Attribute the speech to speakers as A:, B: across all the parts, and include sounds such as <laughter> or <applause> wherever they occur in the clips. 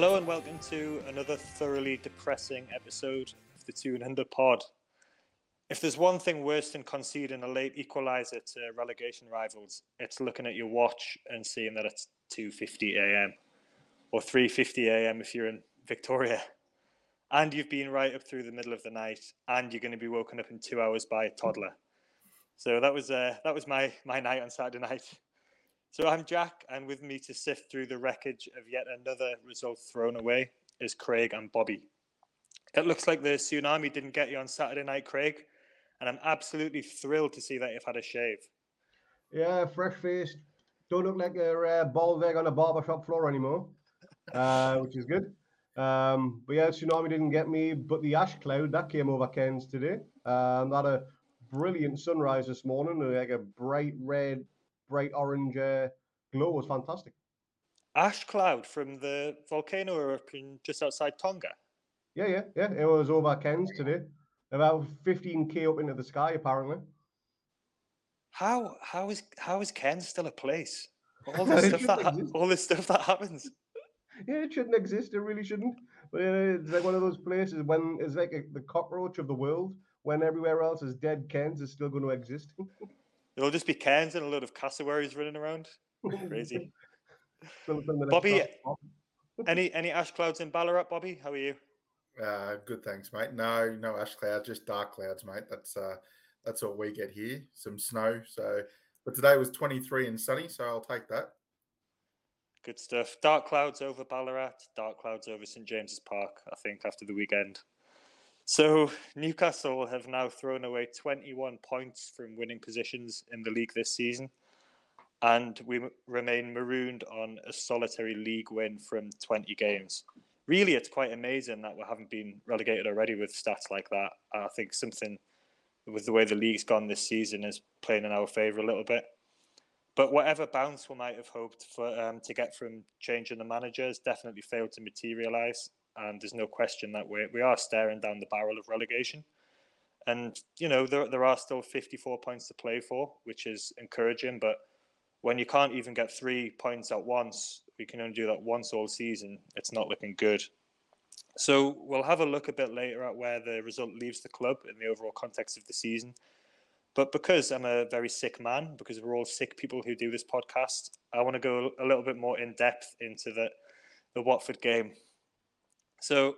A: Hello and welcome to another thoroughly depressing episode of the Two and Under Pod. If there's one thing worse than conceding a late equaliser to relegation rivals, it's looking at your watch and seeing that it's 2:50 a.m. or 3:50 a.m. if you're in Victoria, and you've been right up through the middle of the night, and you're going to be woken up in two hours by a toddler. So that was uh, that was my my night on Saturday night. So I'm Jack, and with me to sift through the wreckage of yet another result thrown away is Craig and Bobby. It looks like the tsunami didn't get you on Saturday night, Craig, and I'm absolutely thrilled to see that you've had a shave.
B: Yeah, fresh faced. Don't look like a uh, bald egg on a barbershop floor anymore, <laughs> uh, which is good. Um, but yeah, tsunami didn't get me, but the ash cloud that came over Cairns today. Um, had a brilliant sunrise this morning, like a bright red bright orange uh, glow was fantastic.
A: Ash cloud from the volcano eruption just outside Tonga.
B: Yeah, yeah, yeah. It was over Cairns today. About 15k up into the sky, apparently.
A: How how is how is Cairns still a place? <laughs> All the stuff that ha- all the stuff that happens. <laughs>
B: Yeah, it shouldn't exist. It really shouldn't. But uh, it's like one of those places when it's like a, the cockroach of the world. When everywhere else is dead, Cairns is still going to exist. <laughs>
A: It'll just be Cairns and a lot of cassowaries running around. Crazy. <laughs> Bobby, any any ash clouds in Ballarat? Bobby, how are you?
C: Uh, good, thanks, mate. No, no ash clouds, just dark clouds, mate. That's uh, that's what we get here. Some snow. So, but today was 23 and sunny, so I'll take that.
A: Good stuff. Dark clouds over Ballarat, dark clouds over St James's Park. I think after the weekend. So Newcastle have now thrown away 21 points from winning positions in the league this season, and we remain marooned on a solitary league win from 20 games. Really, it's quite amazing that we haven't been relegated already with stats like that. I think something with the way the league's gone this season is playing in our favour a little bit. But whatever bounce we might have hoped for um, to get from changing the managers definitely failed to materialise and there's no question that we we are staring down the barrel of relegation. And you know there there are still 54 points to play for, which is encouraging. But when you can't even get three points at once, we can only do that once all season. It's not looking good. So we'll have a look a bit later at where the result leaves the club in the overall context of the season. But because I'm a very sick man, because we're all sick people who do this podcast, I want to go a little bit more in depth into the the Watford game so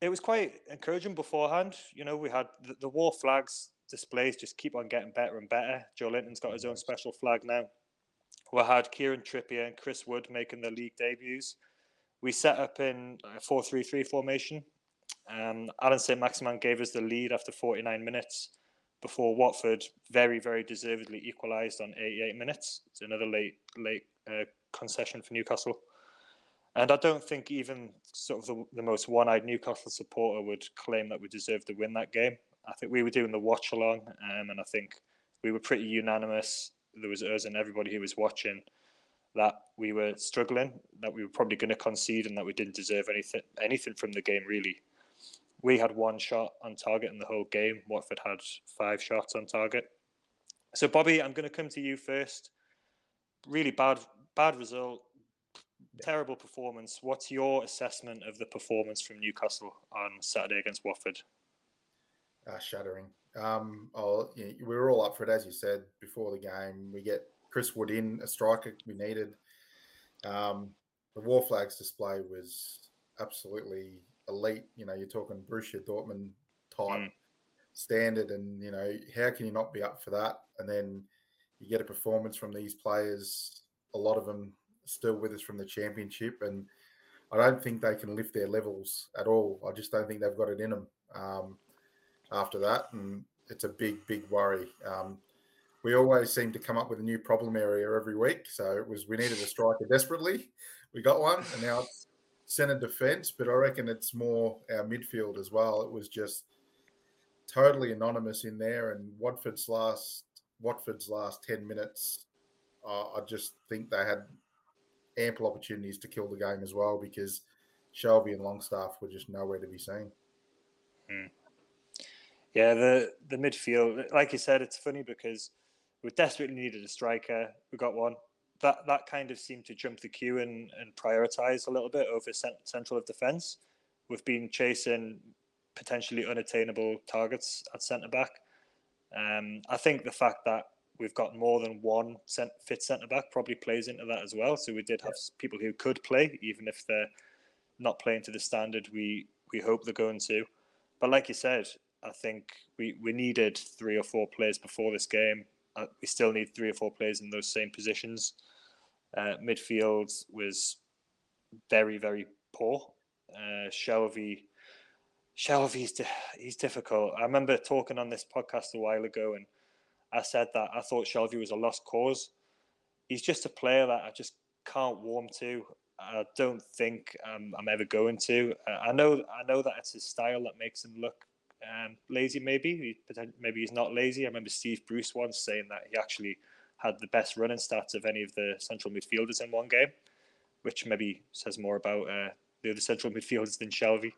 A: it was quite encouraging beforehand. You know, we had the, the war flags displays just keep on getting better and better. Joelinton's got his own special flag now. We had Kieran Trippier and Chris Wood making their league debuts. We set up in a 4 3 3 formation. Um, Allan St. Maximin gave us the lead after 49 minutes before Watford very, very deservedly equalised on 88 minutes. It's another late, late uh, concession for Newcastle. And I don't think even sort of the, the most one eyed Newcastle supporter would claim that we deserved to win that game. I think we were doing the watch along, um, and I think we were pretty unanimous. There was us and everybody who was watching that we were struggling, that we were probably going to concede, and that we didn't deserve anything anything from the game. Really, we had one shot on target in the whole game. Watford had five shots on target. So, Bobby, I'm going to come to you first. Really bad, bad result terrible performance. What's your assessment of the performance from Newcastle on Saturday against Watford?
C: Uh, shuddering. Um, oh, you know, we were all up for it, as you said before the game. We get Chris Wood in, a striker we needed. Um, the War Flags display was absolutely elite. You know, you're talking Borussia Dortmund type mm. standard, and you know, how can you not be up for that? And then you get a performance from these players. A lot of them still with us from the championship, and I don't think they can lift their levels at all. I just don't think they've got it in them um, after that, and it's a big, big worry. Um, we always seem to come up with a new problem area every week. So it was we needed a striker desperately. We got one, and now it's centre defence. But I reckon it's more our midfield as well. It was just totally anonymous in there, and Watford's last Watford's last ten minutes. Uh, I just think they had ample opportunities to kill the game as well because Shelvey and Longstaff were just nowhere to be seen.
A: Hmm. Yeah, the the midfield, like you said, it's funny because we desperately needed a striker. We got one, that that kind of seemed to jump the queue and, and prioritize a little bit over cent- central of defence. We've been chasing potentially unattainable targets at centre back. Um, I think the fact that we've got more than one cent- fit centre back probably plays into that as well. So we did have people who could play, even if they're not playing to the standard we we hope they're going to. But like you said, I think we, we needed three or four players before this game. Uh, we still need three or four players in those same positions. Uh, midfield was very very poor. Uh, Shelvey, Shelvey's di- he's difficult. I remember talking on this podcast a while ago, and I said that I thought Shelvey was a lost cause. He's just a player that I just can't warm to. I don't think um, I'm ever going to. Uh, I know I know that it's his style that makes him look um, lazy. Maybe he, maybe he's not lazy. I remember Steve Bruce once saying that he actually had the best running stats of any of the central midfielders in one game, which maybe says more about uh, the other central midfielders than Shelvey.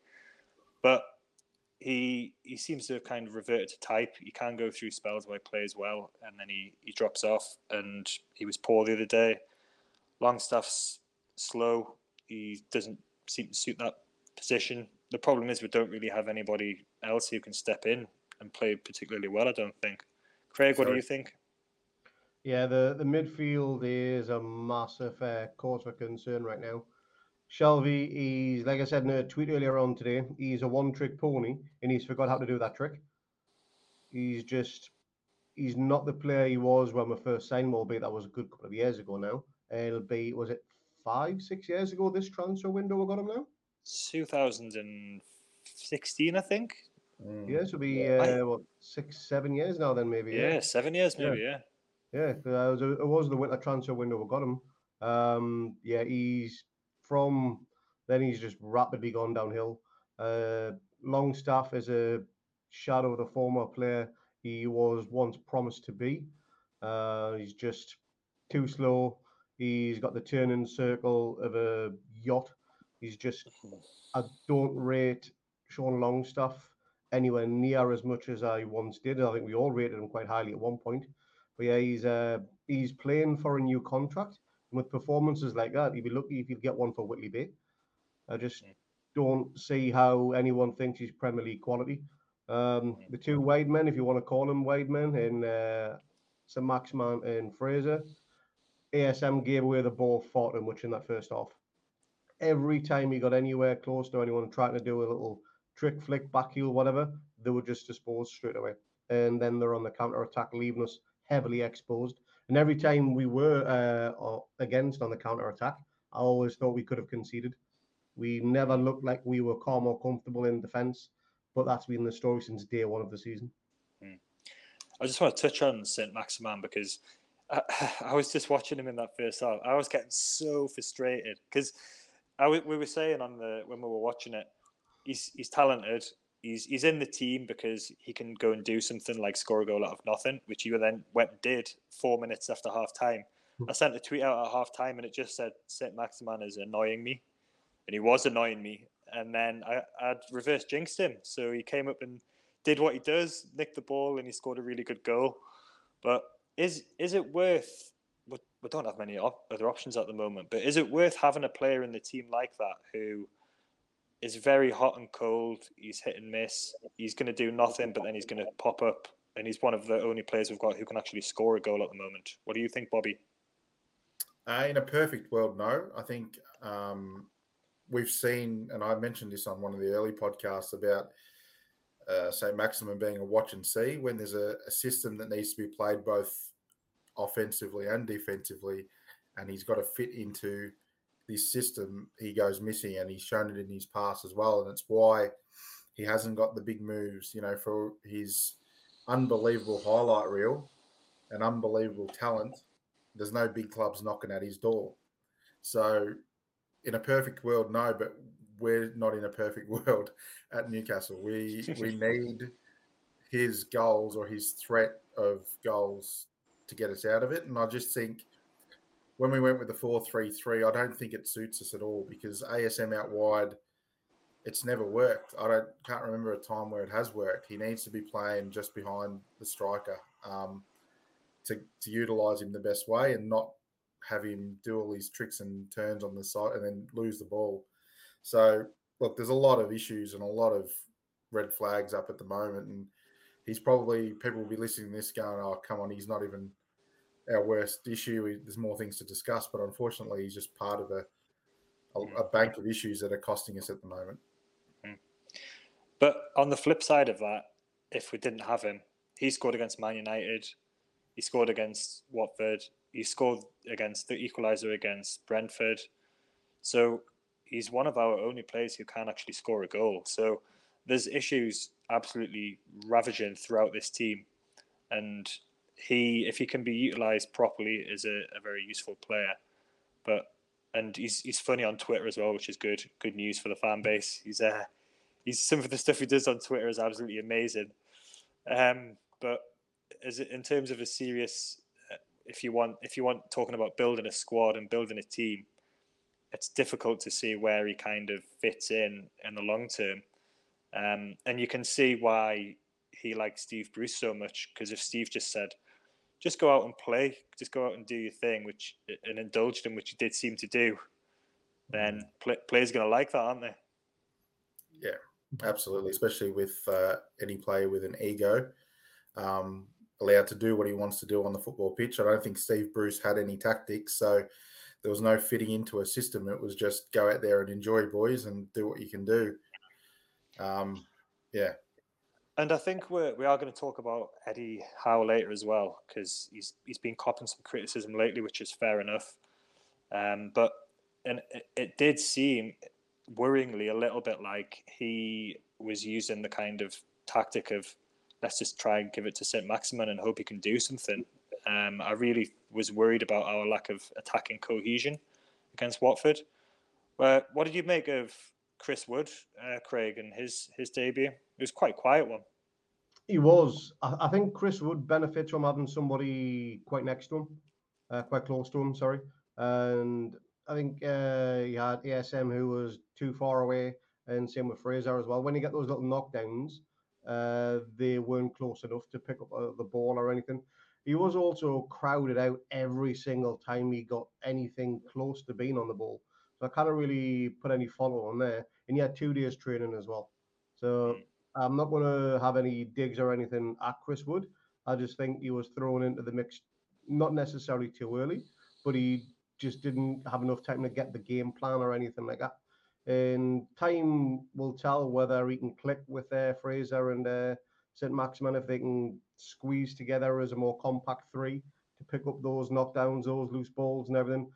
A: But he he seems to have kind of reverted to type. He can go through spells where he plays well and then he, he drops off. And he was poor the other day. Longstaff's slow. He doesn't seem to suit that position. The problem is we don't really have anybody else who can step in and play particularly well. I don't think. Craig, what
C: Sorry.
A: do you think?
B: Yeah, the, the midfield is a massive uh, cause for concern right now. Shelvey, he's like I said in a tweet earlier on today, he's a one trick pony and he's forgot how to do that trick. He's just he's not the player he was when we first signed him, albeit that was a good couple of years ago now. It'll be was it five, six years ago this transfer window we got him now?
A: 2016, I think.
C: Mm.
B: Yeah, so be
A: I-
B: uh, what six, seven years now then maybe.
A: Yeah, seven years
B: Yeah.
A: maybe. Yeah.
B: Yeah, 'cause it was, it was the winter transfer window we got him. Um, yeah, he's from then he's just rapidly gone downhill. Uh, Longstaff is a shadow of the former player he was once promised to be. Uh, he's just too slow. He's got the turning circle of a yacht. He's just I don't rate Sean Longstaff anywhere near as much as I once did. I think we all rated him quite highly at one point. But yeah, he's uh, he's playing for a new contract. With performances like that, you'd be lucky if you'd get one for Whitley Bay. I just
A: Mm.
B: don't see how anyone thinks he's Premier League quality. Um, the two wide men, if you want to call them wide men, in uh, St. Maximin and Fraser, ASM gave away the ball far too much in that first half. Every time he got anywhere close to anyone trying to do a little trick flick, back heel, whatever, they were just disposed straight away. And then they're on the counter attack, leaving us heavily exposed. And every time we were uh, against on the counter attack, I always thought we could have conceded. We never looked like we were calm or comfortable in defence, but that's been the story since day one of the season.
A: I just want to touch on Saint Maximin because I, <sighs> I was just watching him in that first half. I was getting so frustrated because we were saying on the when we were watching it, he's he's talented. He's he's in the team because he can go and do something like score a goal out of nothing, which he then went and did four minutes after half time. I sent a tweet out at half time and it just said Saint Maximin is annoying me, and he was annoying me. And then I I'd reverse jinxed him, so he came up and did what he does, nicked the ball, and he scored a really good goal. But is is it worth? We, don't have many other options at the moment, but is it worth having a player in the team like that who is very hot and cold? He's hit and miss. He's going to do nothing, but then he's going to pop up, and he's one of the only players we've got who can actually score a goal at the moment. What do you think, Bobby?
C: Uh, in a perfect world, no. I think um, we've seen, and I mentioned this on one of the early podcasts about uh, St. Maximin being a watch and see when there's a, a system that needs to be played both offensively and defensively, and he's got to fit into this system, he goes missing, and he's shown it in his past as well, and it's why he hasn't got the big moves. You know, for his unbelievable highlight reel and unbelievable talent, there's no big clubs knocking at his door. So, in a perfect world, no, but we're not in a perfect <laughs> world at Newcastle. We we <laughs> need his goals or his threat of goals to get us out of it. And I just think when we went with the four three three, I don't think it suits us at all because ASM out wide, it's never worked. I don't can't remember a time where it has worked. He needs to be playing just behind the striker um, to to utilize him the best way and not have him do all these tricks and turns on the side and then lose the ball. So look, there's a lot of issues and a lot of red flags up at the moment, and he's probably people will be listening to this going, "Oh, come on, he's not even our worst issue. There's more things to discuss." But unfortunately, he's just part of a a, hmm. a bank of issues that are costing us at the moment. Hmm.
A: But on the flip side of that, if we didn't have him, he scored against Man United, he scored against Watford, he scored against the equaliser against Brentford. So he's one of our only players who can actually score a goal. So there's issues absolutely ravaging throughout this team, and he, if he can be utilised properly, is a, a very useful player. But and he's he's funny on Twitter as well, which is good. Good news for the fan base. He's uh, he's some of the stuff he does on Twitter is absolutely amazing. Um, but as in terms of a serious, uh, if you want if you want talking about building a squad and building a team, it's difficult to see where he kind of fits in in the long term. Um, and you can see why he likes Steve Bruce so much because if Steve just said, just go out and play, just go out and do your thing, which and indulge him, which you did seem to do, then play, players going to like that, aren't they?
C: Yeah, absolutely. Especially with uh, any player with an ego, um, allowed to do what he wants to do on the football pitch. I don't think Steve Bruce had any tactics, so there was no fitting into a system. It was just go out there and enjoy, boys, and do what you can do. Um, yeah.
A: And I think we're, we are going to talk about Eddie Howe later as well because he's he's been copping some criticism lately, which is fair enough. Um, but and it, it did seem worryingly a little bit like he was using the kind of tactic of let's just try and give it to St. Maximin and hope he can do something. Um, I really was worried about our lack of attacking cohesion against Watford. Uh, what did you make of Chris Wood, uh, Craig, and his his debut? It was quite quiet one.
B: He was. I, I think Chris Wood benefits from having somebody quite next to him, uh, quite close to him. Sorry, and I think uh, he had ASM who was too far away, and same with Fraser as well. When you get those little knockdowns, uh, they weren't close enough to pick up uh, the ball or anything. He was also crowded out every single time he got anything close to being on the ball. So I can't really put any follow on there. And he had two days training as well. So I'm not going to have any digs or anything at Chris Wood. I just think he was thrown into the mix, not necessarily too early, but he just didn't have enough time to get the game plan or anything like that. And time will tell whether he can click with uh, Fraser and uh, St. Maximin if they can squeeze together as a more compact three to pick up those knockdowns, those loose balls, and everything.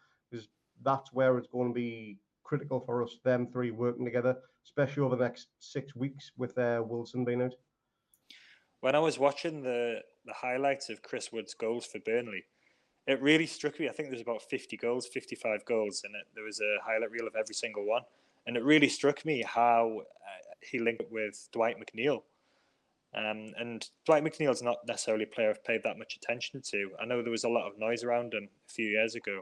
B: That's where it's going to be critical for us, them three working together, especially over the next six weeks with uh, Wilson being out.
A: When I was watching the, the highlights of Chris Wood's goals for Burnley, it really struck me. I think there's about 50 goals, 55 goals, and there was a highlight reel of every single one. And it really struck me how uh, he linked up with Dwight McNeil. Um, and Dwight McNeil's not necessarily a player I've paid that much attention to. I know there was a lot of noise around him a few years ago,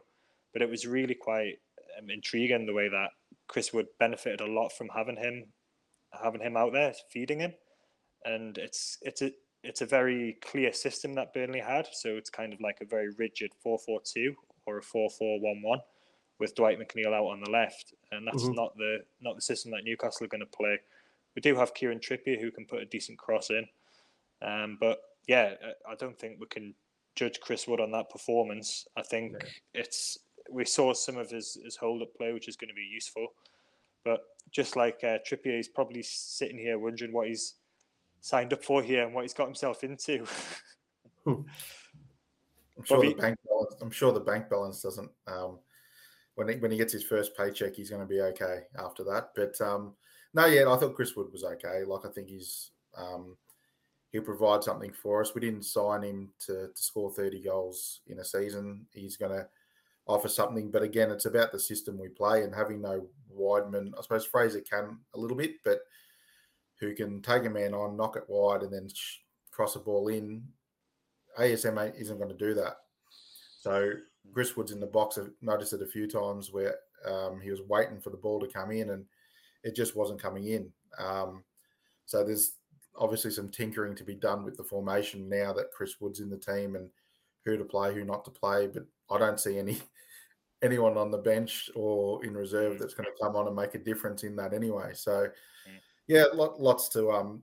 A: but it was really quite um, intriguing the way that Chris Wood benefited a lot from having him, having him out there feeding him, and it's it's a it's a very clear system that Burnley had. So it's kind of like a very rigid four four two or a four four one one with Dwight McNeil out on the left, and that's mm-hmm. not the not the system that Newcastle are going to play. We do have Kieran Trippier who can put a decent cross in, um, but yeah, I don't think we can judge Chris Wood on that performance. I think yeah. it's we saw some of his, his hold up play, which is going to be useful. But just like uh, Trippier, he's probably sitting here wondering what he's signed up for here and what he's got himself into. <laughs>
C: I'm sure the bank balance. I'm sure the bank balance doesn't. Um, when he, when he gets his first paycheck, he's going to be okay after that. But um, no, yeah, I thought Chris Wood was okay. Like I think he's um, he'll provide something for us. We didn't sign him to, to score 30 goals in a season. He's going to offer something. But again, it's about the system we play and having no wideman. I suppose Fraser can a little bit, but who can take a man on, knock it wide, and then cross a ball in. ASM isn't going to do that. So Chris Wood's in the box. I've noticed it a few times where um, he was waiting for the ball to come in and it just wasn't coming in. Um, so there's obviously some tinkering to be done with the formation now that Chris Wood's in the team and who to play, who not to play. But I don't see any anyone on the bench or in reserve that's going to come on and make a difference in that anyway. So,
A: Mm.
C: yeah, lot, lots to um,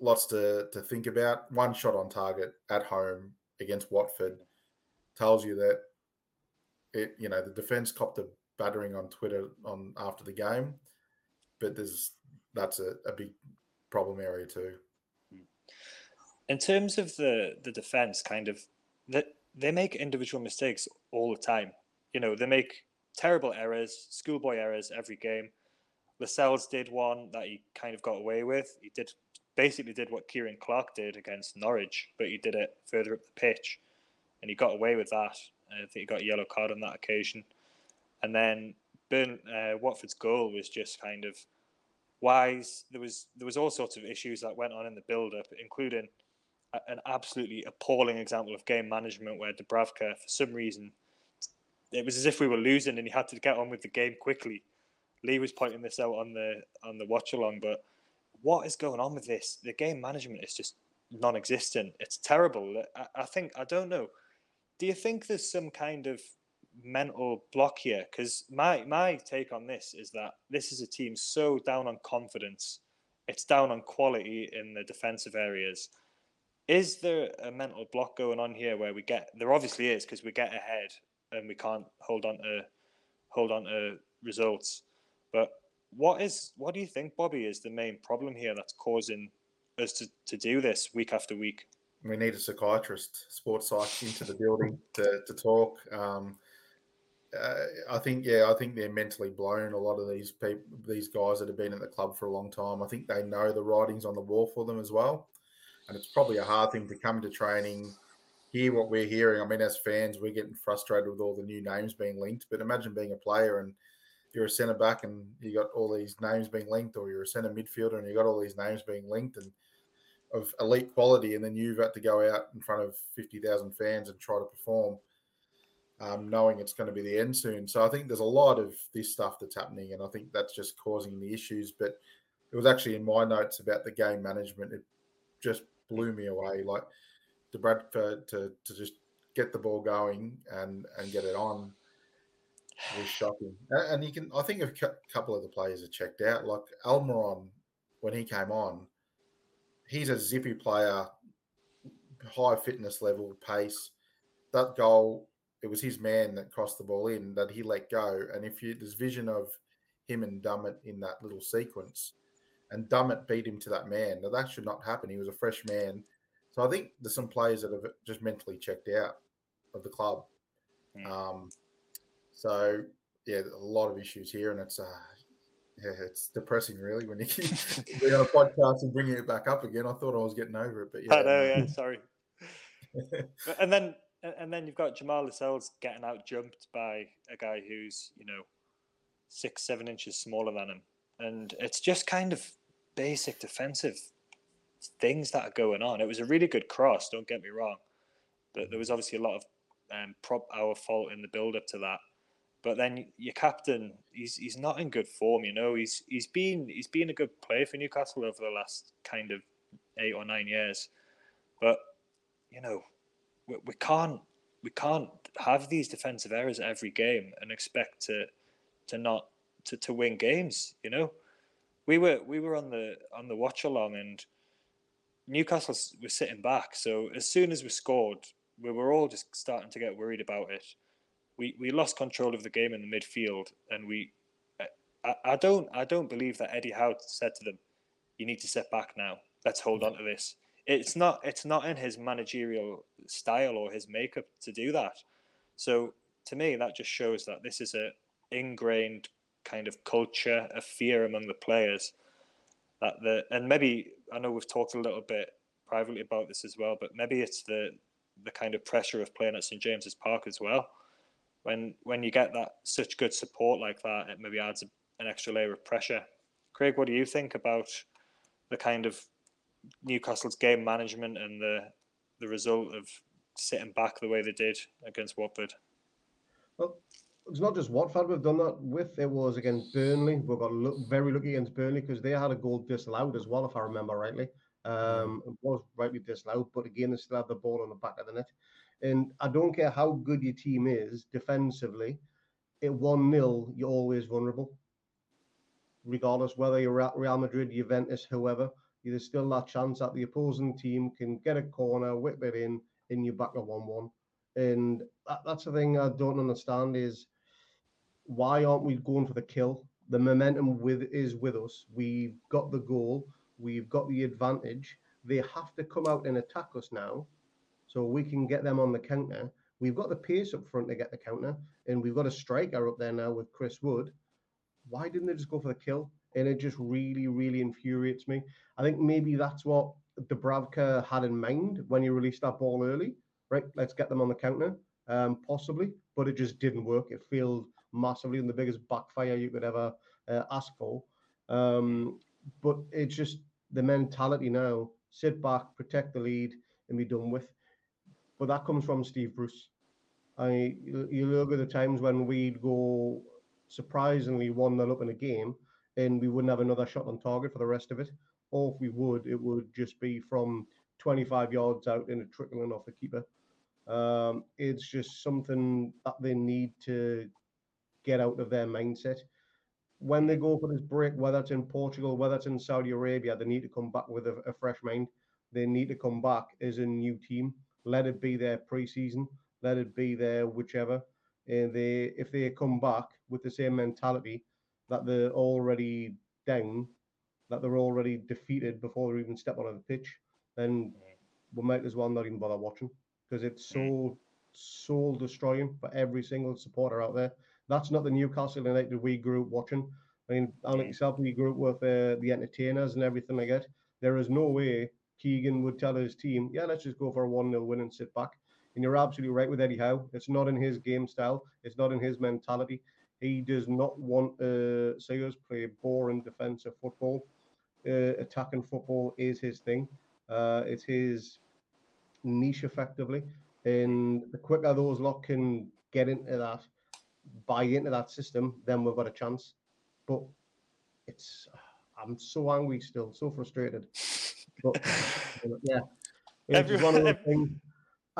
C: lots to to think about. One shot on target at home against Watford tells you that it. You know, the defense copped a battering on Twitter on after the game, but there's that's a, a big problem area too.
A: in terms of the the defense, kind of that they make individual mistakes all the time. You know, they make terrible errors, schoolboy errors every game. Lascelles did one that he kind of got away with. He did basically did what Ciaran Clark did against Norwich, but he did it further up the pitch, and he got away with that. I think he got a yellow card on that occasion. And then Burn uh, Watford's goal was just kind of wise. There was there was all sorts of issues that went on in the build up, including an absolutely appalling example of game management where Dubravka, for some reason, it was as if we were losing and he had to get on with the game quickly. Lee was pointing this out on the on the watch along, but what is going on with this? The game management is just non-existent. It's terrible. I, I think I don't know. Do you think there's some kind of mental block here? Because my my take on this is that this is a team so down on confidence. It's down on quality in the defensive areas is there a mental block going on here where we get there obviously is because we get ahead and we can't hold on to hold on to results but what is what do you think bobby is the main problem here that's causing us to, to do this week after week
C: we need a psychiatrist, sports psych, into the building to, to talk. Um, uh, I think, yeah, I think they're mentally blown. A lot of these people, these guys that have been at the club for a long time, I think they know the writings on the wall for them as well. And it's probably a hard thing to come to training, hear what we're hearing. I mean, as fans, we're getting frustrated with all the new names being linked. But imagine being a player and you're a centre back and you got all these names being linked, or you're a centre midfielder and you got all these names being linked and of elite quality, and then you've got to go out in front of 50,000 fans and try to perform, um, knowing it's going to be the end soon. So I think there's a lot of this stuff that's happening, and I think that's just causing the issues. But it was actually in my notes about the game management. It just blew me away. Like Dubravka to, to just get the ball going and and get it on was shocking. And you can, I think a couple of the players are checked out. Like Almiron, when he came on, he's a zippy player, high fitness level, pace. That goal, it was his man that crossed the ball in that he let go. And if you there's vision of him and Dummett in that little sequence, and Dummett beat him to that man. Now that should not happen. He was a fresh man. So I think there's some players that have just mentally checked out of the club.
A: Mm.
C: Um, so yeah, a lot of issues here, and it's uh, yeah, it's depressing really when <laughs> you keep on a podcast and bringing it back up again. I thought I was getting over it, but yeah,
A: i know yeah <laughs> sorry and then and then you've got jamal lascelles getting out jumped by a guy who's you know six seven inches smaller than him and it's just kind of basic defensive things that are going on. It was a really good cross, don't get me wrong, but there was obviously a lot of um, prop our fault in the build up to that. But then your captain, he's he's not in good form. You know, he's he's been he's been a good player for Newcastle over the last kind of eight or nine years, but you know, we, we can't we can't have these defensive errors every game and expect to to not to, to win games. You know, we were we were on the on the watch along and Newcastle was sitting back. So as soon as we scored, we were all just starting to get worried about it. We we lost control of the game in the midfield, and we. I, I don't I don't believe that Eddie Howe said to them, "You need to sit back now. Let's hold on to this." It's not it's not in his managerial style or his makeup to do that. So to me, that just shows that this is a ingrained kind of culture, a fear among the players that the and maybe I know we've talked a little bit privately about this as well, but maybe it's the the kind of pressure of playing at St James's Park as well. When when you get that such good support like that, it maybe adds an extra layer of pressure. Craig, what do you think about the kind of Newcastle's game management and the the result of sitting back the way they did against Watford?
B: Well, it's not just Watford we've done that with. It was against Burnley. We got lo- very lucky against Burnley because they had a goal disallowed as well, if I remember rightly. Um, it was rightly disallowed, but again, they still have the ball on the back of the net. And I don't care how good your team is defensively, at 1 0, you're always vulnerable. Regardless whether you're at Real Madrid, Juventus, whoever, there's still that chance that the opposing team can get a corner, whip it in, and you're back at 1 1. And that, that's the thing I don't understand is why aren't we going for the kill? The momentum with is with us. We've got the goal. We've got the advantage. They have to come out and attack us now, so we can get them on the counter. We've got the pace up front to get the counter, and we've got a striker up there now with Chris Wood. Why didn't they just go for the kill? And it just really, really infuriates me. I think maybe that's what Dubravka had in mind when he released that ball early. Right, let's get them on the counter, um, possibly, but it just didn't work. It failed massively and the biggest backfire you could ever uh, ask for. Um, but it's just the mentality now: sit back, protect the lead, and be done with. But that comes from Steve Bruce. I you look at the times when we'd go surprisingly one 0 up in a game, and we wouldn't have another shot on target for the rest of it. Or if we would, it would just be from 25 yards out and a trickling off the keeper. Um, it's just something that they need to get out of their mindset. When they go for this break, whether it's in Portugal, whether it's in Saudi Arabia, they need to come back with a, a fresh mind. They need to come back as a new team. Let it be their preseason. Let it be their whichever. And they, if they come back with the same mentality that they're already down, that they're already defeated before they even step onto the pitch, then mm. we might as well not even bother watching because it's mm. so soul destroying for every single supporter out there. That's not the Newcastle United we grew up watching. I mean, unlike yourself, we grew up with uh, the entertainers and everything like that. There is no way Keegan would tell his team, yeah, let's just go for a 1 0 win and sit back. And you're absolutely right with Eddie Howe. It's not in his game style, it's not in his mentality. He does not want to uh, see us play boring defensive football. Uh, attacking football is his thing. Uh, it's his niche effectively. And the quicker those lot can get into that, buy into that system, then we've got a chance. But it's, I'm so angry still, so frustrated. But yeah, it's one of things.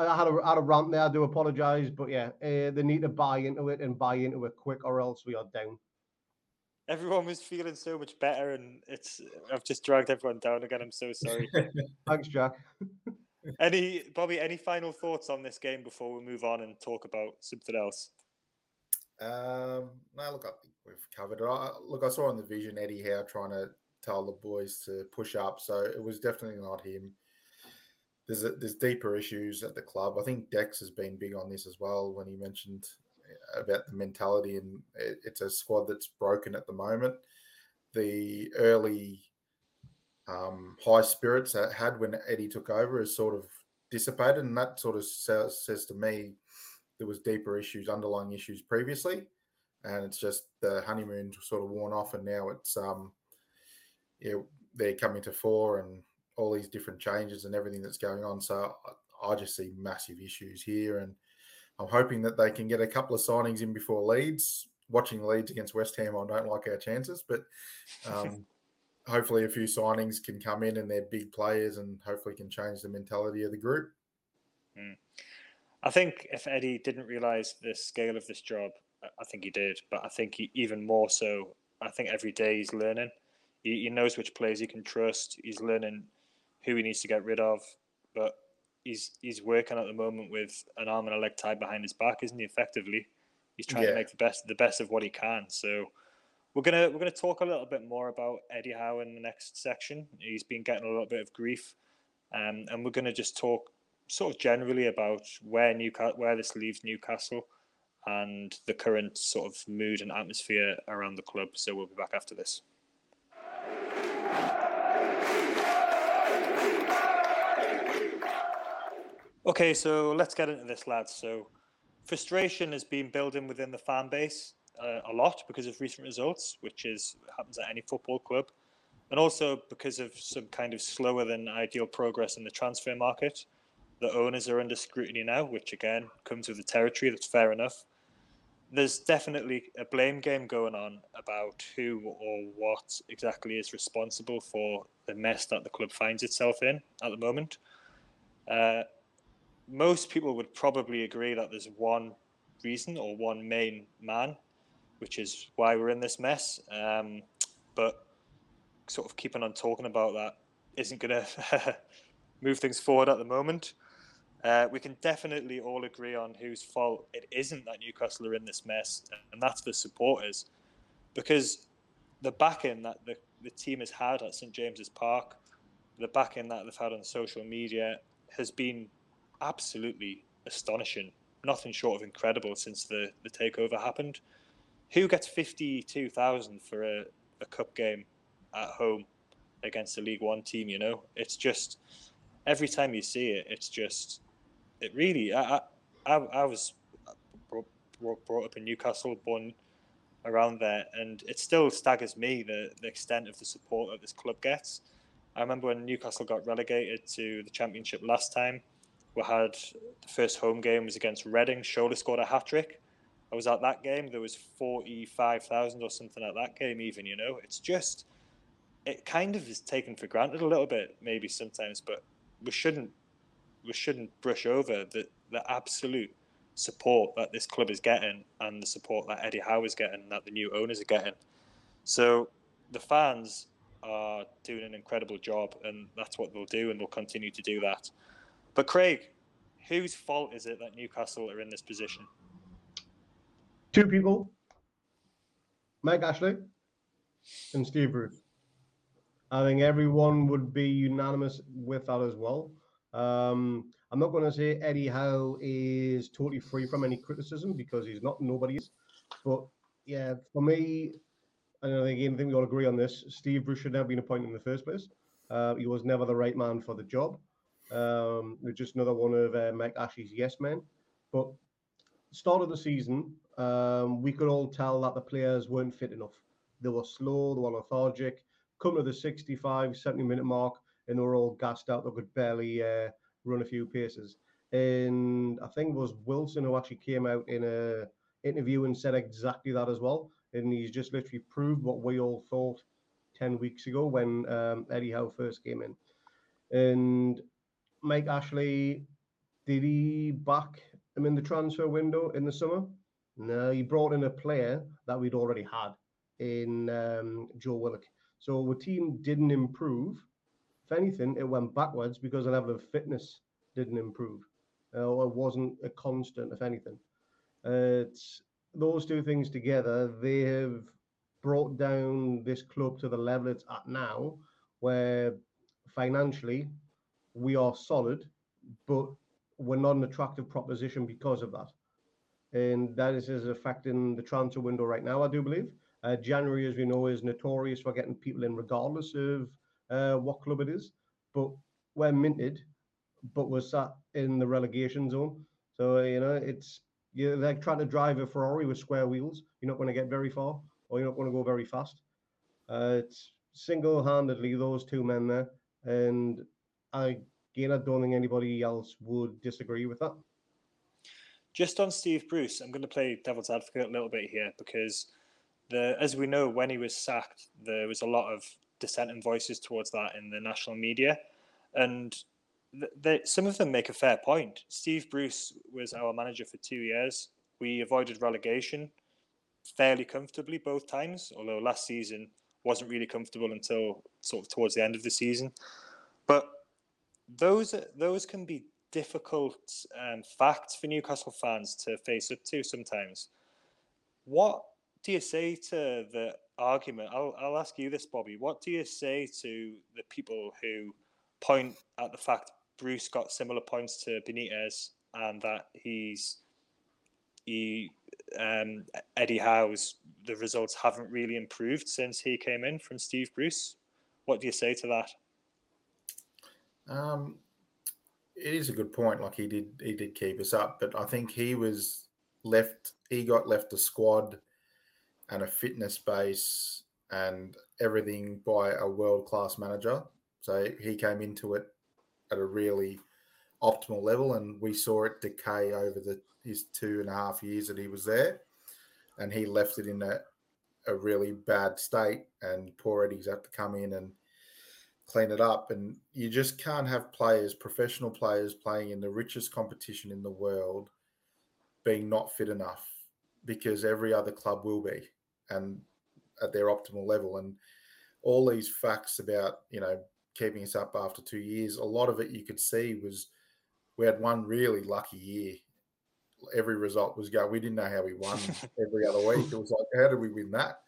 B: I had a, had a rant there. I do apologise, but yeah, uh, they need to buy into it and buy into it quick, or else we are down.
A: Everyone was feeling so much better, and it's I've just dragged everyone down again. I'm so sorry. <laughs>
B: Thanks, Jack.
A: any Bobby? Any final thoughts on this game before we move on and talk about something else?
C: Um, no, look, I think we've covered it. I, look, I saw on the vision Eddie Howe trying to tell the boys to push up, so it was definitely not him. There's a, there's deeper issues at the club. I think Dex has been big on this as well when he mentioned uh, about the mentality, and it, it's a squad that's broken at the moment. The early um, high spirits that had when Eddie took over is sort of dissipated, and that sort of says to me there was deeper issues, underlying issues previously, and it's just the honeymoon sort of worn off, and now it's um, yeah, they're coming to fore, and all these different changes and everything that's going on. So I, I just see massive issues here, and I'm hoping that they can get a couple of signings in before Leeds. Watching Leeds against West Ham, I don't like our chances, but um, <laughs> hopefully a few signings can come in and they're big players and hopefully can change the mentality of the group.
A: Mm. I think if Eddie didn't realize the scale of this job, I think he did, but I think he, even more so, I think every day he's learning. He, he knows which players he can trust. He's learning who he needs to get rid of, but he's he's working at the moment with an arm and a leg tied behind his back, isn't he? Effectively, he's trying yeah. to make the best the best of what he can. So we're gonna we're gonna talk a little bit more about Eddie Howe in the next section. He's been getting a little bit of grief, um, and we're gonna just talk sort of generally about where Newcastle where this leaves Newcastle and the current sort of mood and atmosphere around the club. So we'll be back after this. Okay, so let's get into this, lads. So, frustration has been building within the fan base uh, a lot because of recent results, which is happens at any football club, and also because of some kind of slower than ideal progress in the transfer market. The owners are under scrutiny now, which again comes with the territory. That's fair enough. There's definitely a blame game going on about who or what exactly is responsible for the mess that the club finds itself in at the moment. Uh, most people would probably agree that there's one reason or one main man, which is why we're in this mess. Um, but sort of keeping on talking about that isn't going <laughs> to move things forward at the moment. Uh, we can definitely all agree on whose fault it isn't that Newcastle are in this mess, and that's the supporters. Because the backing that the, the team has had at St James's Park, the backing that they've had on social media, has been absolutely astonishing. Nothing short of incredible since the, the takeover happened. Who gets 52,000 for a, a cup game at home against a League One team? You know, it's just every time you see it, it's just it really. I I, I was brought, brought up in Newcastle, born around there, and it still staggers me the the extent of the support that this club gets. I remember when Newcastle got relegated to the Championship last time. We had the first home game was against Reading. Shola scored a hat trick. I was at that game. There was forty five thousand or something at that game. Even you know, it's just it kind of is taken for granted a little bit, maybe sometimes, but we shouldn't we shouldn't brush over the the absolute support that this club is getting and the support that Eddie Howe is getting, that the new owners are getting. So the fans are doing an incredible job, and that's what they'll do, and they'll continue to do that. But Craig, whose fault is it that Newcastle are in this position?
B: Two people, Mike Ashley and Steve Bruce. I think everyone would be unanimous with that as well. Um, I'm not going to say Eddie Howe is totally free from any criticism because he's not. Nobody is. But yeah, for me, I don't think again, I think we all agree on this. Steve Bruce should never been appointed in the first place. Uh, he was never the right man for the job. Um, just another one of uh, Mike Ashley's yes men. But start of the season, um, we could all tell that the players weren't fit enough. They were slow, they were lethargic. Come to the 65, 70 minute mark, and they were all gassed out. They could barely uh, run a few paces. And I think it was Wilson who actually came out in a interview and said exactly that as well. And he's just literally proved what we all thought 10 weeks ago when um, Eddie Howe first came in. And Mike Ashley, did he back him in the transfer window in the summer? No, he brought in a player that we'd already had in um, Joe Willock. So the team didn't improve if anything, it went backwards because the level of fitness didn't improve. Uh, it wasn't a constant, if anything. Uh, it's those two things together. They have brought down this club to the level it's at now, where financially we are solid, but we're not an attractive proposition because of that. And that is, is affecting the transfer window right now, I do believe. Uh, January, as we know, is notorious for getting people in regardless of uh, what club it is, but we're minted, but we're sat in the relegation zone. So you know, it's you're like trying to drive a Ferrari with square wheels. You're not going to get very far, or you're not going to go very fast. Uh, it's single-handedly those two men there, and I again, I don't think anybody else would disagree with that.
A: Just on Steve Bruce, I'm going to play devil's advocate a little bit here because the, as we know, when he was sacked, there was a lot of dissenting voices towards that in the national media, and they, some of them make a fair point. Steve Bruce was our manager for two years. We avoided relegation fairly comfortably both times, although last season wasn't really comfortable until sort of towards the end of the season. But those those can be difficult um, facts for Newcastle fans to face up to sometimes. What do you say to the argument? I'll, I'll ask you this, Bobby. What do you say to the people who point at the fact Bruce got similar points to Benitez and that he's he um, Eddie Howe's the results haven't really improved since he came in from Steve Bruce. What do you say to that?
C: Um, it is a good point. Like he did, he did keep us up, but I think he was left. He got left a squad and a fitness base and everything by a world class manager. So he came into it at a really optimal level, and we saw it decay over the his two and a half years that he was there, and he left it in a a really bad state, and poor Eddie's had to come in and clean it up. And you just can't have players, professional players, playing in the richest competition in the world, being not fit enough because every other club will be and at their optimal level. And all these facts about, you know, keeping us up after two years, a lot of it you could see was we had one really lucky year. Every result was go. We didn't know how we won <laughs> every other week. It was like, how did we win that?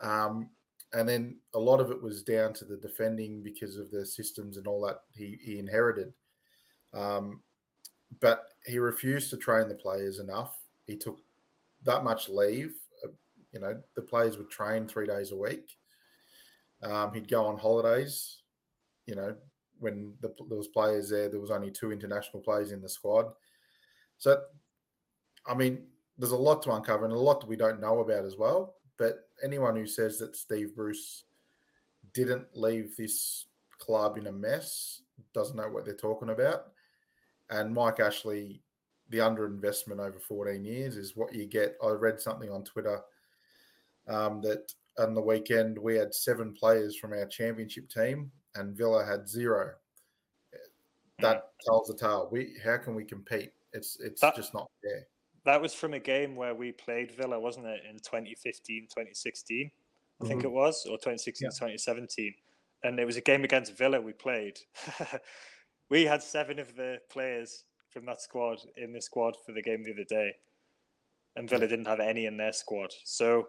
C: Um, and then a lot of it was down to the defending because of the systems and all that he, he inherited. Um, but he refused to train the players enough. He took that much leave. You know, the players would train three days a week. Um, he'd go on holidays. You know, when the, there was players there, there was only two international players in the squad. So, I mean, there's a lot to uncover and a lot that we don't know about as well. But anyone who says that Steve Bruce didn't leave this club in a mess doesn't know what they're talking about. And Mike Ashley, the underinvestment over 14 years is what you get. I read something on Twitter um, that on the weekend we had seven players from our championship team and Villa had zero. That tells the tale. We how can we compete? It's it's that, just not fair.
A: That was from a game where we played Villa, wasn't it, in 2015, 2016? I mm-hmm. think it was, or 2016, yeah. 2017. And it was a game against Villa we played. <laughs> we had seven of the players from that squad in the squad for the game the other day, and Villa didn't have any in their squad. So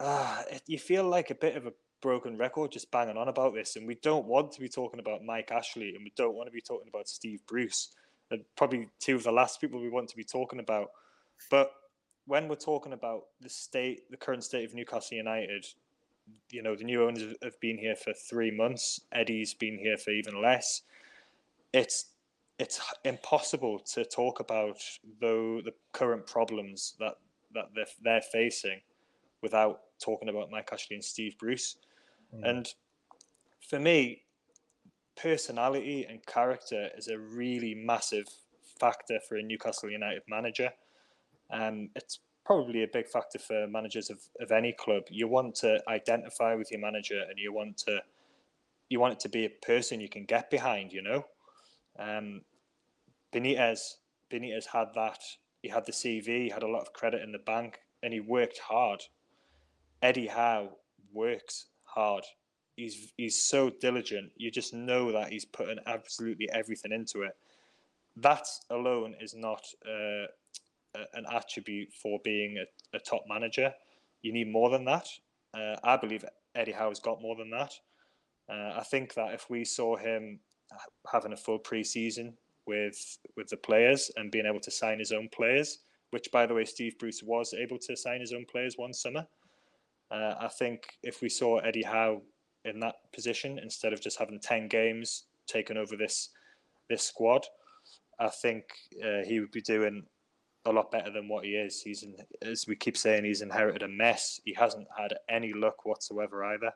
A: uh, it, you feel like a bit of a broken record just banging on about this, and we don't want to be talking about Mike Ashley, and we don't want to be talking about Steve Bruce, and probably two of the last people we want to be talking about. But when we're talking about the state, the current state of Newcastle United, you know, the new owners have been here for three months. Eddie's been here for even less. It's it's impossible to talk about the the current problems that that they're, they're facing without talking about Mike Ashley and Steve Bruce. Mm. And for me, personality and character is a really massive factor for a Newcastle United manager. Um, it's probably a big factor for managers of, of any club. You want to identify with your manager and you want to you want it to be a person you can get behind, you know. Um, Benitez Benitez had that. He had the CV, he had a lot of credit in the bank, and he worked hard. Eddie Howe works hard. He's he's so diligent. You just know that he's putting absolutely everything into it. That alone is not uh, an attribute for being a, a, top manager. You need more than that. Uh, I believe Eddie Howe's got more than that. Uh, I think that if we saw him having a full preseason with with the players and being able to sign his own players, which by the way Steve Bruce was able to sign his own players one summer. Uh, I think if we saw Eddie Howe in that position instead of just having ten games taken over this this squad, I think uh, he would be doing a lot better than what he is. He's in, as we keep saying, he's inherited a mess. He hasn't had any luck whatsoever either,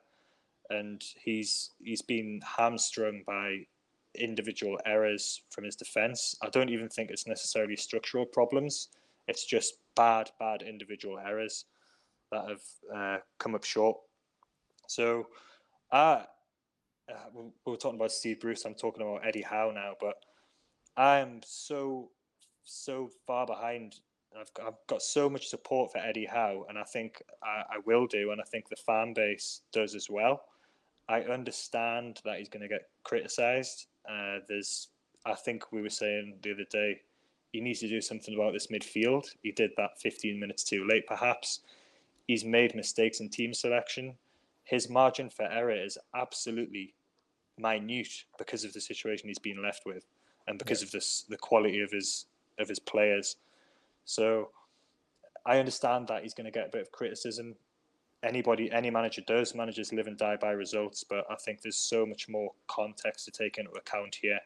A: and he's he's been hamstrung by individual errors from his defense. I don't even think it's necessarily structural problems. It's just bad, bad individual errors that have uh, come up short. So, uh, uh, we were talking about Steve Bruce. I'm talking about Eddie Howe now, but I am so so far behind. I've got, I've got so much support for Eddie Howe, and I think I, I will do, and I think the fan base does as well. I understand that he's going to get criticised. Uh, there's, I think we were saying the other day, he needs to do something about this midfield. He did that 15 minutes too late, perhaps. He's made mistakes in team selection. His margin for error is absolutely minute because of the situation he's been left with, and because yeah. of this the quality of his of his players. So I understand that he's going to get a bit of criticism. Anybody, any manager does. Managers live and die by results, but I think there's so much more context to take into account here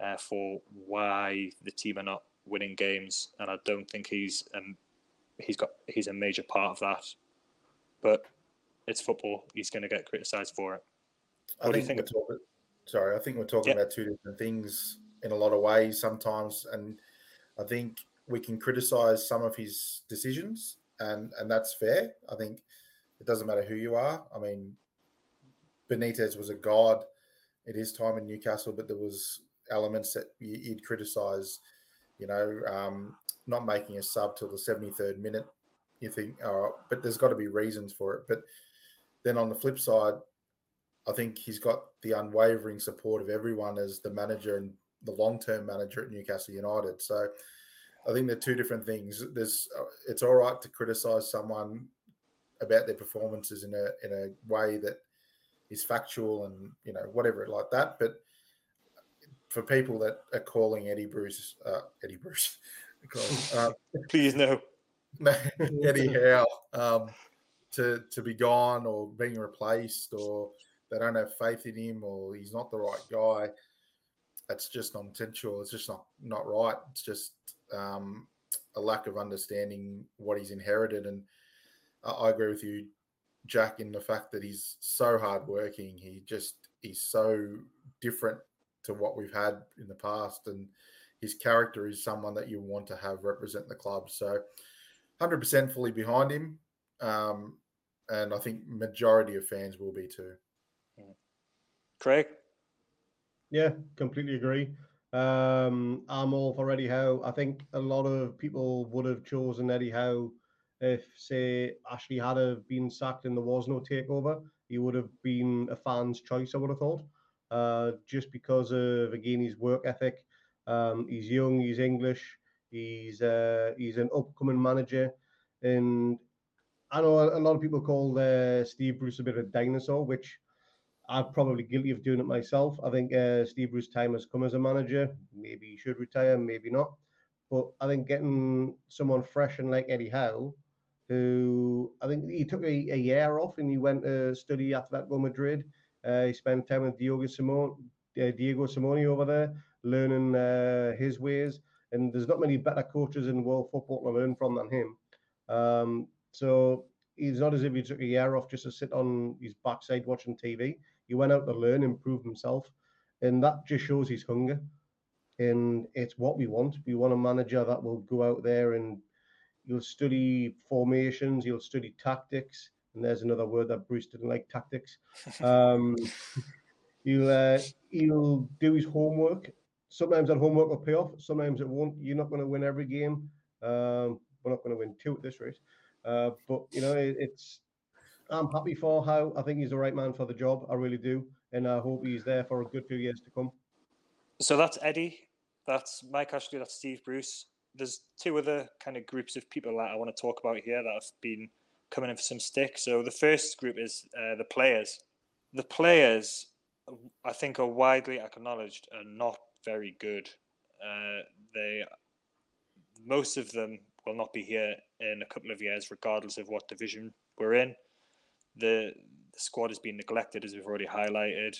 A: uh, for why the team are not winning games, and I don't think he's um, he's got he's a major part of that. But it's football; he's going to get criticised for it.
C: What I do you think? Talking, sorry, I think we're talking about two different things in a lot of ways sometimes, and I think we can criticize some of his decisions, and and that's fair. I think it doesn't matter who you are. I mean, Benitez was a god at his time in Newcastle, but there was elements that you'd criticize. You know, um, not making a sub till the 73rd minute you think, oh, but there's got to be reasons for it. But then on the flip side, I think he's got the unwavering support of everyone as the manager and the long-term manager at Newcastle United. So I think they're two different things. There's uh, it's all right to criticize someone about their performances in a in a way that is factual and you know whatever like that, but for people that are calling Eddie Bruce, uh, Eddie Bruce,
A: uh, please no, <laughs>
C: Eddie Howe, um, to to be gone or being replaced, or they don't have faith in him, or he's not the right guy. That's just nonsensical. It's just not not right. It's just um, a lack of understanding what he's inherited, and I, I agree with you, Jack, in the fact that he's so hardworking. He just he's so different to what we've had in the past, and his character is someone that you want to have represent the club. So, hundred percent fully behind him, um, and I think majority of fans will be too.
A: Craig,
B: yeah, completely agree. Um, I'm all for Eddie Howe. I think a lot of people would have chosen Eddie Howe if, say, Ashley had have been sacked and there was no takeover. He would have been a fan's choice, I would have thought uh, just because of again his work ethic. Um, he's young, he's English, he's uh, he's an upcoming manager, and I know a, lot of people call uh, Steve Bruce a bit of a dinosaur, which I'm probably guilty of doing it myself. I think uh, Steve Bruce time has come as a manager. Maybe he should retire, maybe not. But I think getting someone fresh and like Eddie Howe, who I think he took a, a year off and he went to study at Atletico Madrid uh, he spent time with Diego Simone, uh, Diego Simeone over there, learning uh, his ways. And there's not many better coaches in world football to learn from than him. Um, so he's not as if he took a year off just to sit on his backside watching TV. He went out to learn, improve himself, and that just shows his hunger. And it's what we want. We want a manager that will go out there and you'll study formations, you'll study tactics, and there's another word that Bruce didn't like tactics. <laughs> Um, he'll uh, he'll do his homework. Sometimes that homework will pay off. Sometimes it won't. You're not going to win every game. Um, we're not going to win two at this rate. Uh, but you know, it, it's. I'm happy for Howe. I think he's the right man for the job. I really do, and I hope he's there for a good few years to come.
A: So that's Eddie. That's Mike Ashley. That's Steve Bruce. There's two other kind of groups of people that I want to talk about here that have been coming in for some stick. So the first group is uh, the players. The players, I think, are widely acknowledged are not very good. Uh, they, most of them, will not be here in a couple of years, regardless of what division we're in. The, the squad has been neglected, as we've already highlighted.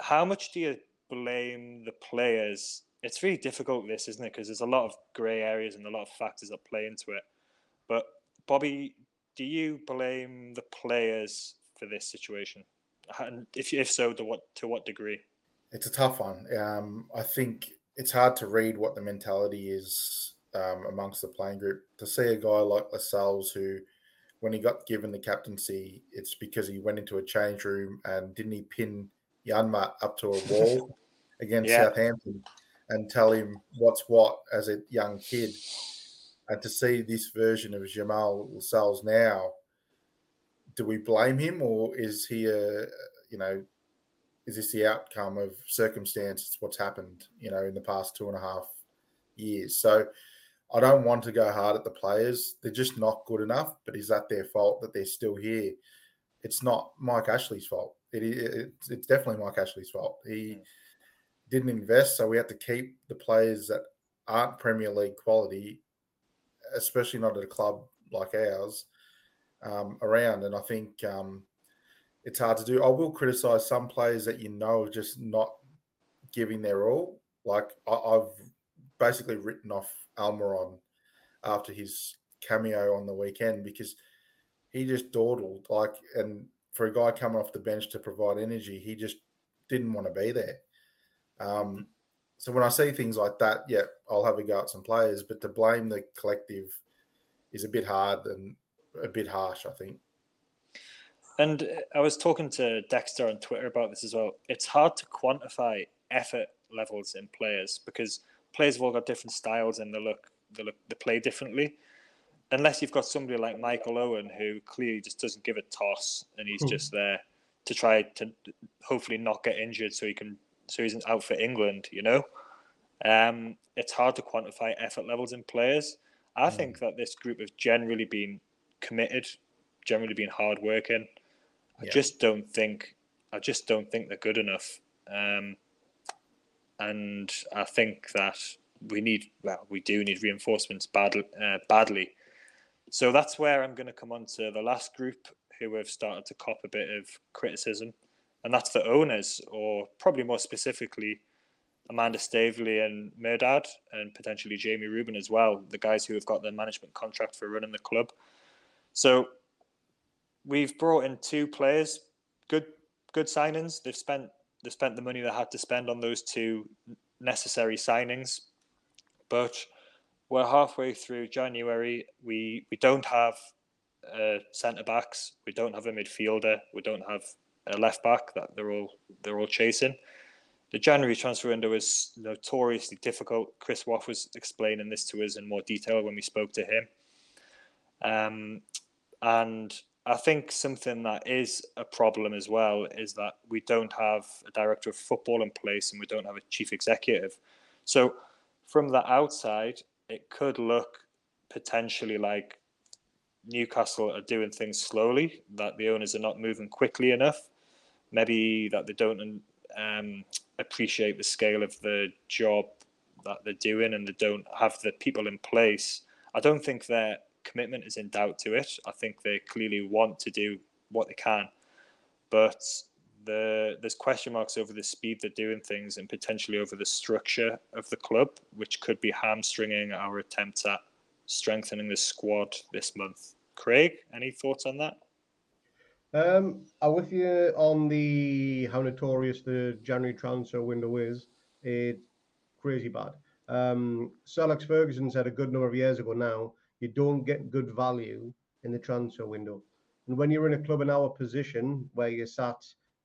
A: How much do you blame the players? It's really difficult, this, isn't it? Because there's a lot of grey areas and a lot of factors that play into it. But Bobby, do you blame the players for this situation? And if if so, to what to what degree?
C: It's a tough one. Um, I think it's hard to read what the mentality is um, amongst the playing group. To see a guy like Lascelles who, when he got given the captaincy, it's because he went into a change room and didn't he pin Janmaat up to a wall <laughs> against yeah. Southampton and tell him what's what as a young kid and to see this version of Jamal Lascelles now, do we blame him or is he a, you know, is this the outcome of circumstances, what's happened, you know, in the past two and a half years? So I don't want to go hard at the players. They're just not good enough, but is that their fault that they're still here? It's not Mike Ashley's fault. It, it, it's definitely Mike Ashley's fault. He didn't invest, so we had to keep the players that aren't Premier League quality especially not at a club like ours, um, around. And I think um, it's hard to do. I will criticise some players that you know are just not giving their all. Like I, have basically written off Almiron after his cameo on the weekend because he just dawdled. Like, and for a guy coming off the bench to provide energy, he just didn't want to be there. Um, so when I see things like that, yeah, I'll have a go at some players, but to blame the collective is a bit hard and a bit harsh, I think.
A: And uh, I was talking to Dexter on Twitter about this as well. It's hard to quantify effort levels in players because players have all got different styles and they look they look they play differently. unless you've got somebody like Michael Owen who clearly just doesn't give a toss and he's
B: Hmm.
A: just there to try to hopefully not get injured so he can so he's out for England, you know. Um, it's hard to quantify effort levels in players. I think that this group have generally been committed, generally been hardworking. I
C: Yeah.
A: just don't think I just don't think they're good enough. Um, and I think that we need well, we do need reinforcements badly. Uh, badly. So that's where I'm going to come on to the last group who have started to cop a bit of criticism, and that's the owners, or probably more specifically, Amanda Staveley and Mehrdad, and potentially Jamie Reuben as well, the guys who have got the management contract for running the club. So we've brought in two players, good good signings. They've spent they spent the money they had to spend on those two necessary signings, but we're halfway through January. We we don't have uh, centre backs. We don't have a midfielder. We don't have a left back that they're all they're all chasing. The January transfer window is notoriously difficult. Chris Waugh was explaining this to us in more detail when we spoke to him. Um, and I think something that is a problem as well is that we don't have a director of football in place and we don't have a chief executive. So, from the outside, it could look potentially like Newcastle are doing things slowly, that the owners are not moving quickly enough, maybe that they don't um, appreciate the scale of the job that they're doing and they don't have the people in place. I don't think their commitment is in doubt to it. I think they clearly want to do what they can, but the there's question marks over the speed they're doing things and potentially over the structure of the club, which could be hamstringing our attempts at strengthening the squad this month. Craig, any thoughts on that?
B: Um, I'm with you on the how notorious the January transfer window is. It's crazy bad. Um, Sir Alex Ferguson said a good number of years ago now, you don't get good value in the transfer window. And when you're in a club in our position where you're sat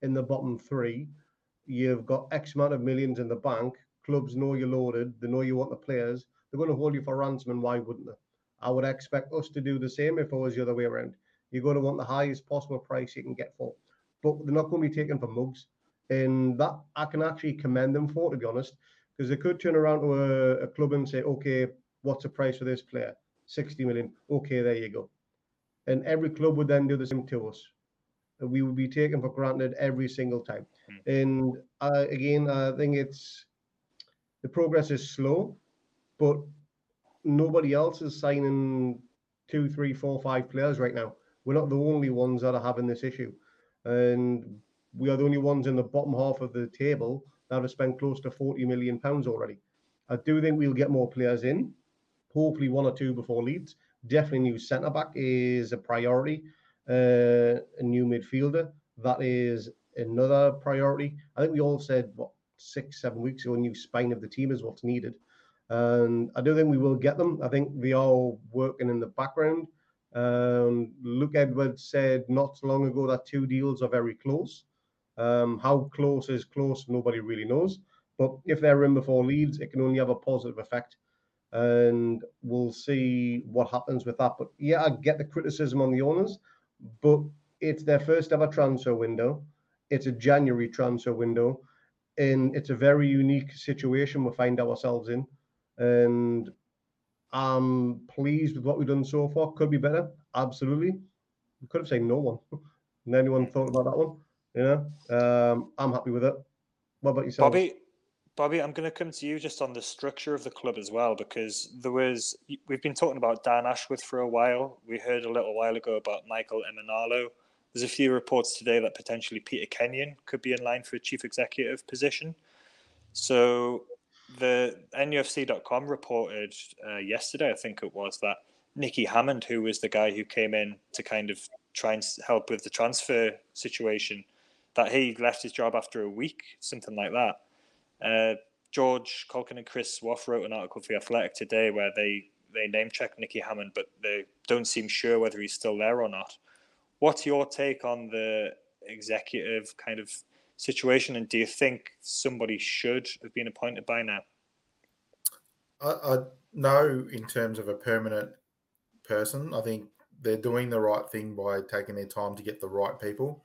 B: in the bottom three, you've got X amount of millions in the bank. Clubs know you're loaded. They know you want the players. They're going to hold you for ransom, and why wouldn't they? I would expect us to do the same if it was the other way around. You're going to want the highest possible price you can get for, but they're not going to be taken for mugs. And that I can actually commend them for, to be honest, because they could turn around to a, a club and say, okay, what's the price for this player? 60 million. Okay, there you go. And every club would then do the same to us. We would be taken for granted every single time. And uh, again, I think it's the progress is slow, but nobody else is signing two, three, four, five players right now. We're not the only ones that are having this issue. And we are the only ones in the bottom half of the table that have spent close to 40 million pounds already. I do think we'll get more players in, hopefully one or two before Leeds. Definitely new centre back is a priority. Uh, a new midfielder that is another priority. I think we all said what six, seven weeks ago, a new spine of the team is what's needed. And I don't think we will get them. I think they are working in the background. Um, Luke Edwards said not so long ago that two deals are very close. Um, how close is close, nobody really knows. But if they're in before Leeds, it can only have a positive effect. And we'll see what happens with that. But yeah, I get the criticism on the owners, but it's their first ever transfer window. It's a January transfer window, and it's a very unique situation we find ourselves in. And I'm pleased with what we've done so far. Could be better, absolutely. We could have said no one. and <laughs> anyone thought about that one? You know, um, I'm happy with it. What about yourself?
A: Bobby, Bobby, I'm going to come to you just on the structure of the club as well, because there was we've been talking about Dan Ashworth for a while. We heard a little while ago about Michael Emenalo. There's a few reports today that potentially Peter Kenyon could be in line for a chief executive position. So the NUFC.com reported uh, yesterday, I think it was, that Nicky Hammond, who was the guy who came in to kind of try and help with the transfer situation, that he left his job after a week, something like that. Uh, George Caulkin and Chris Waugh wrote an article for the Athletic today where they they name check Nicky Hammond, but they don't seem sure whether he's still there or not. What's your take on the executive kind of situation, and do you think somebody should have been appointed by now?
C: I, I know in terms of a permanent person. I think they're doing the right thing by taking their time to get the right people.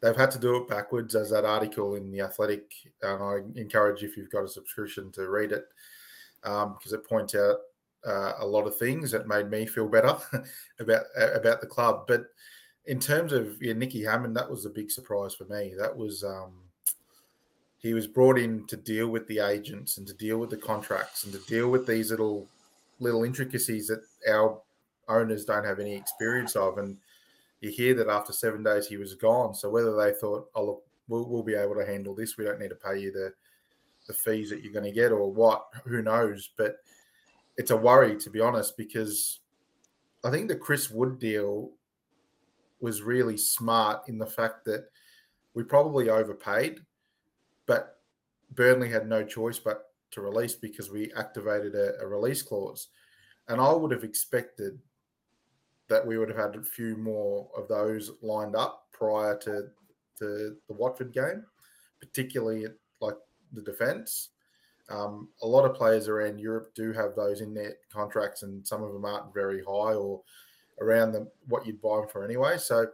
C: They've had to do it backwards, as that article in the Athletic, and I encourage if you've got a subscription to read it because um, it points out uh, a lot of things that made me feel better <laughs> about about the club. But in terms of yeah, Nicky Hammond, that was a big surprise for me. That was um, he was brought in to deal with the agents and to deal with the contracts and to deal with these little little intricacies that our owners don't have any experience of. And you hear that after seven days he was gone. So whether they thought, oh look, we'll, we'll be able to handle this, we don't need to pay you the the fees that you're going to get or what, who knows? But it's a worry to be honest because I think the Chris Wood deal was really smart in the fact that we probably overpaid, but Burnley had no choice but to release because we activated a, a release clause. And I would have expected that we would have had a few more of those lined up prior to, to the Watford game, particularly at like the defence. Um, a lot of players around Europe do have those in their contracts, and some of them aren't very high or around the, what you'd buy them for anyway. So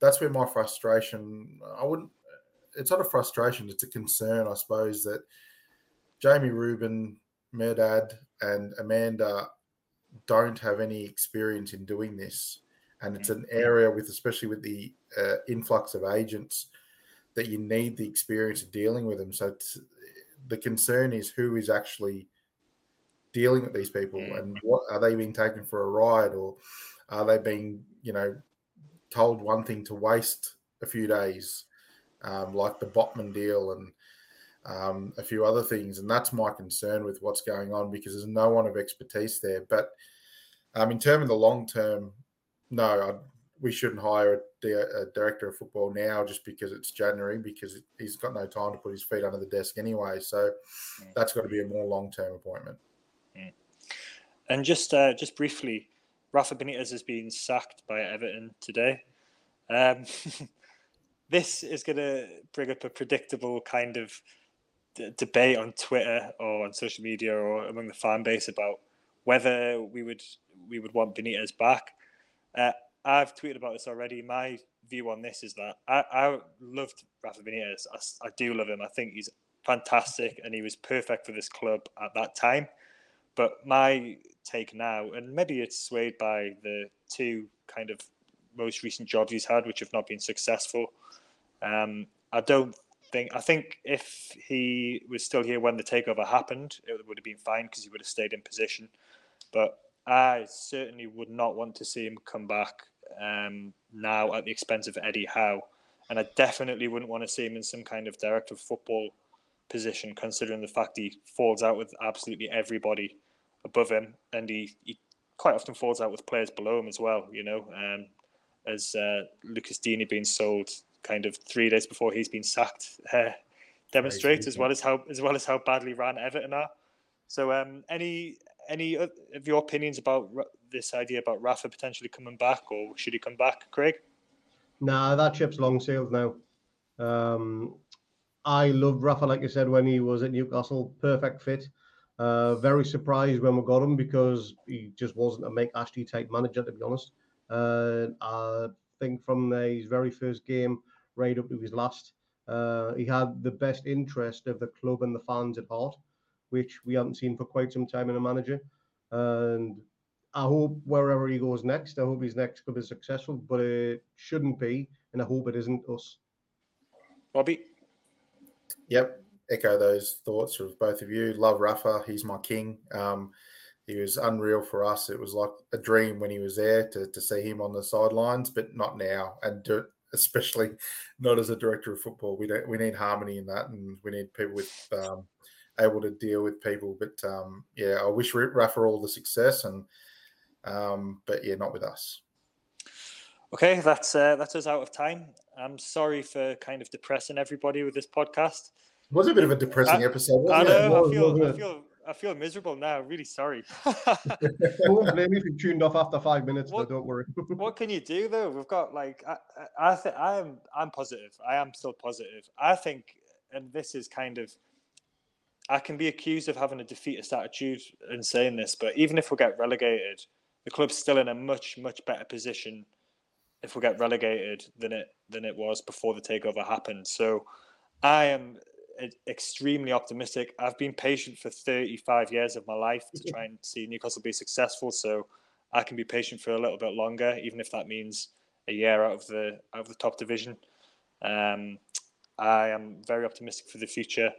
C: that's where my frustration. I wouldn't. It's not a frustration; it's a concern, I suppose, that Jamie Reuben, Mehrdad, and Amanda don't have any experience in doing this, and it's an area with, especially with the uh, influx of agents, that you need the experience of dealing with them. So the concern is who is actually dealing with these people and what are they being taken for a ride or are they being you know told one thing to waste a few days um, like the Botman deal and um, a few other things and that's my concern with what's going on because there's no one of expertise there but um, in terms of the long term no I, we shouldn't hire a, a, director of football now just because it's January because he's got no time to put his feet under the desk anyway. So mm. that's got to be a more long term appointment.
A: Mm. And just uh, just briefly, Rafa Benitez has been sacked by Everton today. Um, <laughs> this is going to bring up a predictable kind of d- debate on Twitter or on social media or among the fan base about whether we would we would want Benitez back. Uh, I've tweeted about this already. My view on this is that I, I loved Rafa Benitez. I, I do love him. I think he's fantastic and he was perfect for this club at that time. But my take now, and maybe it's swayed by the two kind of most recent jobs he's had, which have not been successful. Um, I don't think. I think if he was still here when the takeover happened, it would have been fine because he would have stayed in position. But I certainly would not want to see him come back um, now at the expense of Eddie Howe. And I definitely wouldn't want to see him in some kind of director of football position, considering the fact he falls out with absolutely everybody above him, and he, he quite often falls out with players below him as well. You know, um, as uh, Lucas Digne being sold kind of three days before he's been sacked uh, demonstrates as well as how as well as how badly ran Everton are. So, um, any any of your opinions about this idea about Rafa potentially coming back, or should he come back, Craig?
B: Nah, that ship's long sailed now. Um, I loved Rafa, like you said, when he was at Newcastle, perfect fit. Uh, very surprised when we got him because he just wasn't a Mike Ashley type manager, to be honest. Uh, I think from his very first game right up to his last, uh, he had the best interest of the club and the fans at heart which we haven't seen for quite some time in a manager. And I hope wherever he goes next, I hope his next club is successful, but it shouldn't be, and I hope it isn't us.
A: Bobby?
C: Yep, echo those thoughts of both of you. Love Rafa, he's my king. Um, he was unreal for us. It was like a dream when he was there to, to see him on the sidelines, but not now, and do, <laughs> especially not as a director of football. We don't. We need harmony in that, and we need people with um, able to deal with people. But um, yeah, I wish Rafa all the success, and um, but yeah, not with us.
A: Okay, that's uh, that's us out of time. I'm sorry for kind of depressing everybody with this podcast.
C: It was a bit of a depressing I, episode.
A: I know. I feel. I feel. I feel miserable now. Really sorry. <laughs>
B: don't blame me if you tuned off after five minutes. What, though, don't worry. <laughs>
A: what can you do though? We've got like I. I think I am. I'm positive. I am still positive. I think, and this is kind of I can be accused of having a defeatist attitude in saying this, but even if we get relegated, the club's still in a much much better position if we get relegated than it than it was before the takeover happened. So I am extremely optimistic. I've been patient for 35 years of my life to try and see Newcastle be successful. So I can be patient for a little bit longer, even if that means a year out of the out of the top division. Um, I am very optimistic for the future,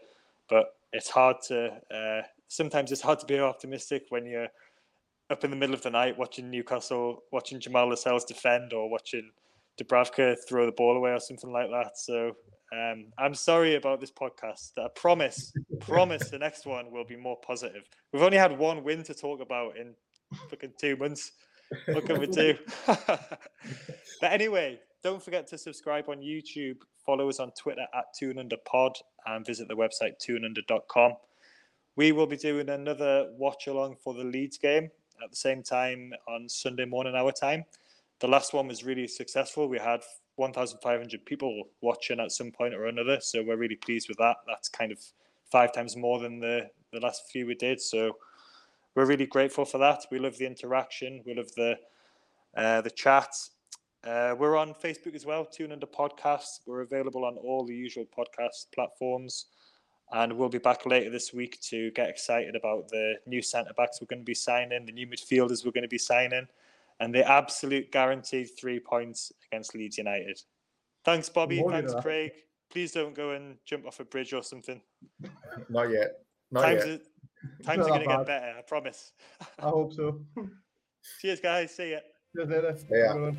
A: but it's hard to. Uh, sometimes it's hard to be optimistic when you're up in the middle of the night watching Newcastle, watching Jamal Lascelles defend, or watching Dubravka throw the ball away or something like that. So um, I'm sorry about this podcast. I promise, promise the next one will be more positive. We've only had one win to talk about in fucking two months. What can we do? <laughs> but anyway, don't forget to subscribe on YouTube, follow us on Twitter at TwoAndUnderPod, and visit the website twoandunder.com. We will be doing another watch along for the Leeds game at the same time on Sunday morning, our time. The last one was really successful. We had 1,500 people watching at some point or another, so we're really pleased with that. That's kind of five times more than the, the last few we did. So we're really grateful for that. We love the interaction. We love the uh, the chat. Uh, we're on Facebook as well, Two and Under Podcasts. We're available on all the usual podcast platforms. And we'll be back later this week to get excited about the new centre backs we're going to be signing, the new midfielders we're going to be signing, and the absolute guaranteed three points against Leeds United. Thanks, Bobby. Thanks, Craig. Please don't go and jump off a bridge or something.
C: Not yet. Not
A: times
C: yet.
A: Are, times are going to get better, I promise.
B: I hope so. <laughs>
A: Cheers, guys. See ya.
B: Cheers later.
C: Yeah.